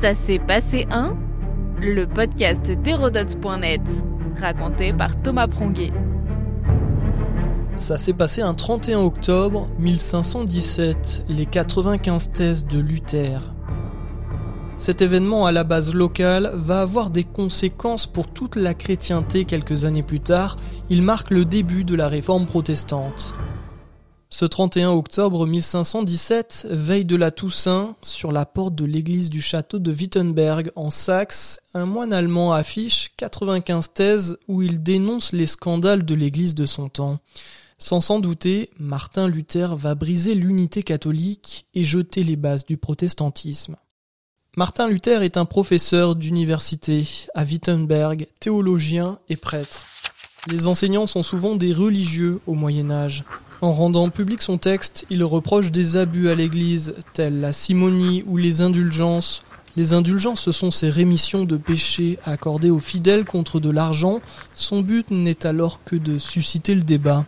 Ça s'est passé un Le podcast d'Hérodote.net, raconté par Thomas Pronguet. Ça s'est passé un 31 octobre 1517, les 95 thèses de Luther. Cet événement à la base locale va avoir des conséquences pour toute la chrétienté quelques années plus tard, il marque le début de la réforme protestante. Ce 31 octobre 1517, veille de la Toussaint, sur la porte de l'église du château de Wittenberg en Saxe, un moine allemand affiche 95 thèses où il dénonce les scandales de l'église de son temps. Sans s'en douter, Martin Luther va briser l'unité catholique et jeter les bases du protestantisme. Martin Luther est un professeur d'université à Wittenberg, théologien et prêtre. Les enseignants sont souvent des religieux au Moyen Âge. En rendant public son texte, il reproche des abus à l'Église, tels la simonie ou les indulgences. Les indulgences, ce sont ces rémissions de péchés accordées aux fidèles contre de l'argent. Son but n'est alors que de susciter le débat.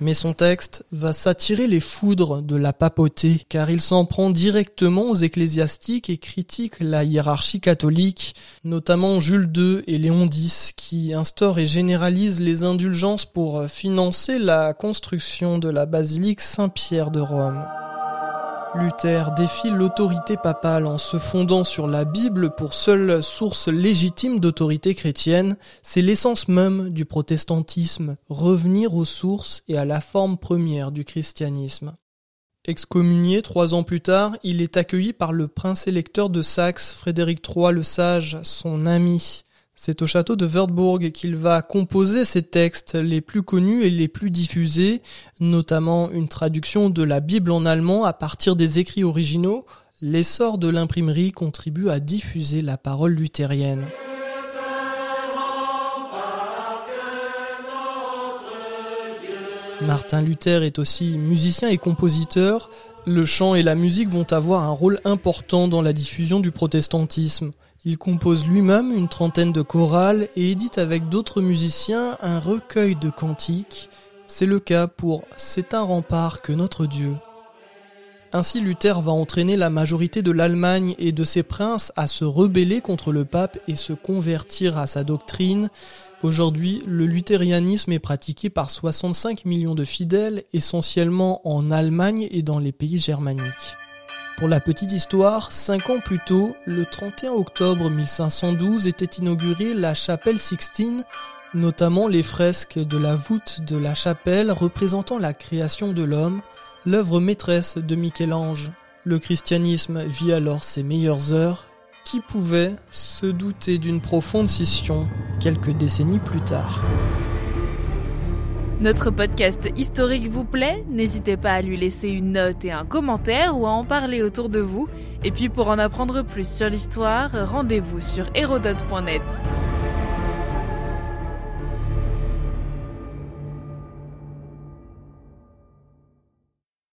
Mais son texte va s'attirer les foudres de la papauté, car il s'en prend directement aux ecclésiastiques et critique la hiérarchie catholique, notamment Jules II et Léon X, qui instaurent et généralisent les indulgences pour financer la construction de la basilique Saint-Pierre de Rome. Luther défie l'autorité papale en se fondant sur la Bible pour seule source légitime d'autorité chrétienne, c'est l'essence même du protestantisme, revenir aux sources et à la forme première du christianisme. Excommunié trois ans plus tard, il est accueilli par le prince électeur de Saxe, Frédéric III le Sage, son ami. C'est au château de Wurtburg qu'il va composer ses textes les plus connus et les plus diffusés, notamment une traduction de la Bible en allemand à partir des écrits originaux. L'essor de l'imprimerie contribue à diffuser la parole luthérienne. Martin Luther est aussi musicien et compositeur. Le chant et la musique vont avoir un rôle important dans la diffusion du protestantisme. Il compose lui-même une trentaine de chorales et édite avec d'autres musiciens un recueil de cantiques. C'est le cas pour C'est un rempart que notre Dieu. Ainsi Luther va entraîner la majorité de l'Allemagne et de ses princes à se rebeller contre le pape et se convertir à sa doctrine. Aujourd'hui, le luthérianisme est pratiqué par 65 millions de fidèles, essentiellement en Allemagne et dans les pays germaniques. Pour la petite histoire, cinq ans plus tôt, le 31 octobre 1512 était inaugurée la chapelle Sixtine, notamment les fresques de la voûte de la chapelle représentant la création de l'homme, l'œuvre maîtresse de Michel-Ange. Le christianisme vit alors ses meilleures heures. Qui pouvait se douter d'une profonde scission quelques décennies plus tard? Notre podcast historique vous plaît? N'hésitez pas à lui laisser une note et un commentaire ou à en parler autour de vous. Et puis pour en apprendre plus sur l'histoire, rendez-vous sur hérodote.net.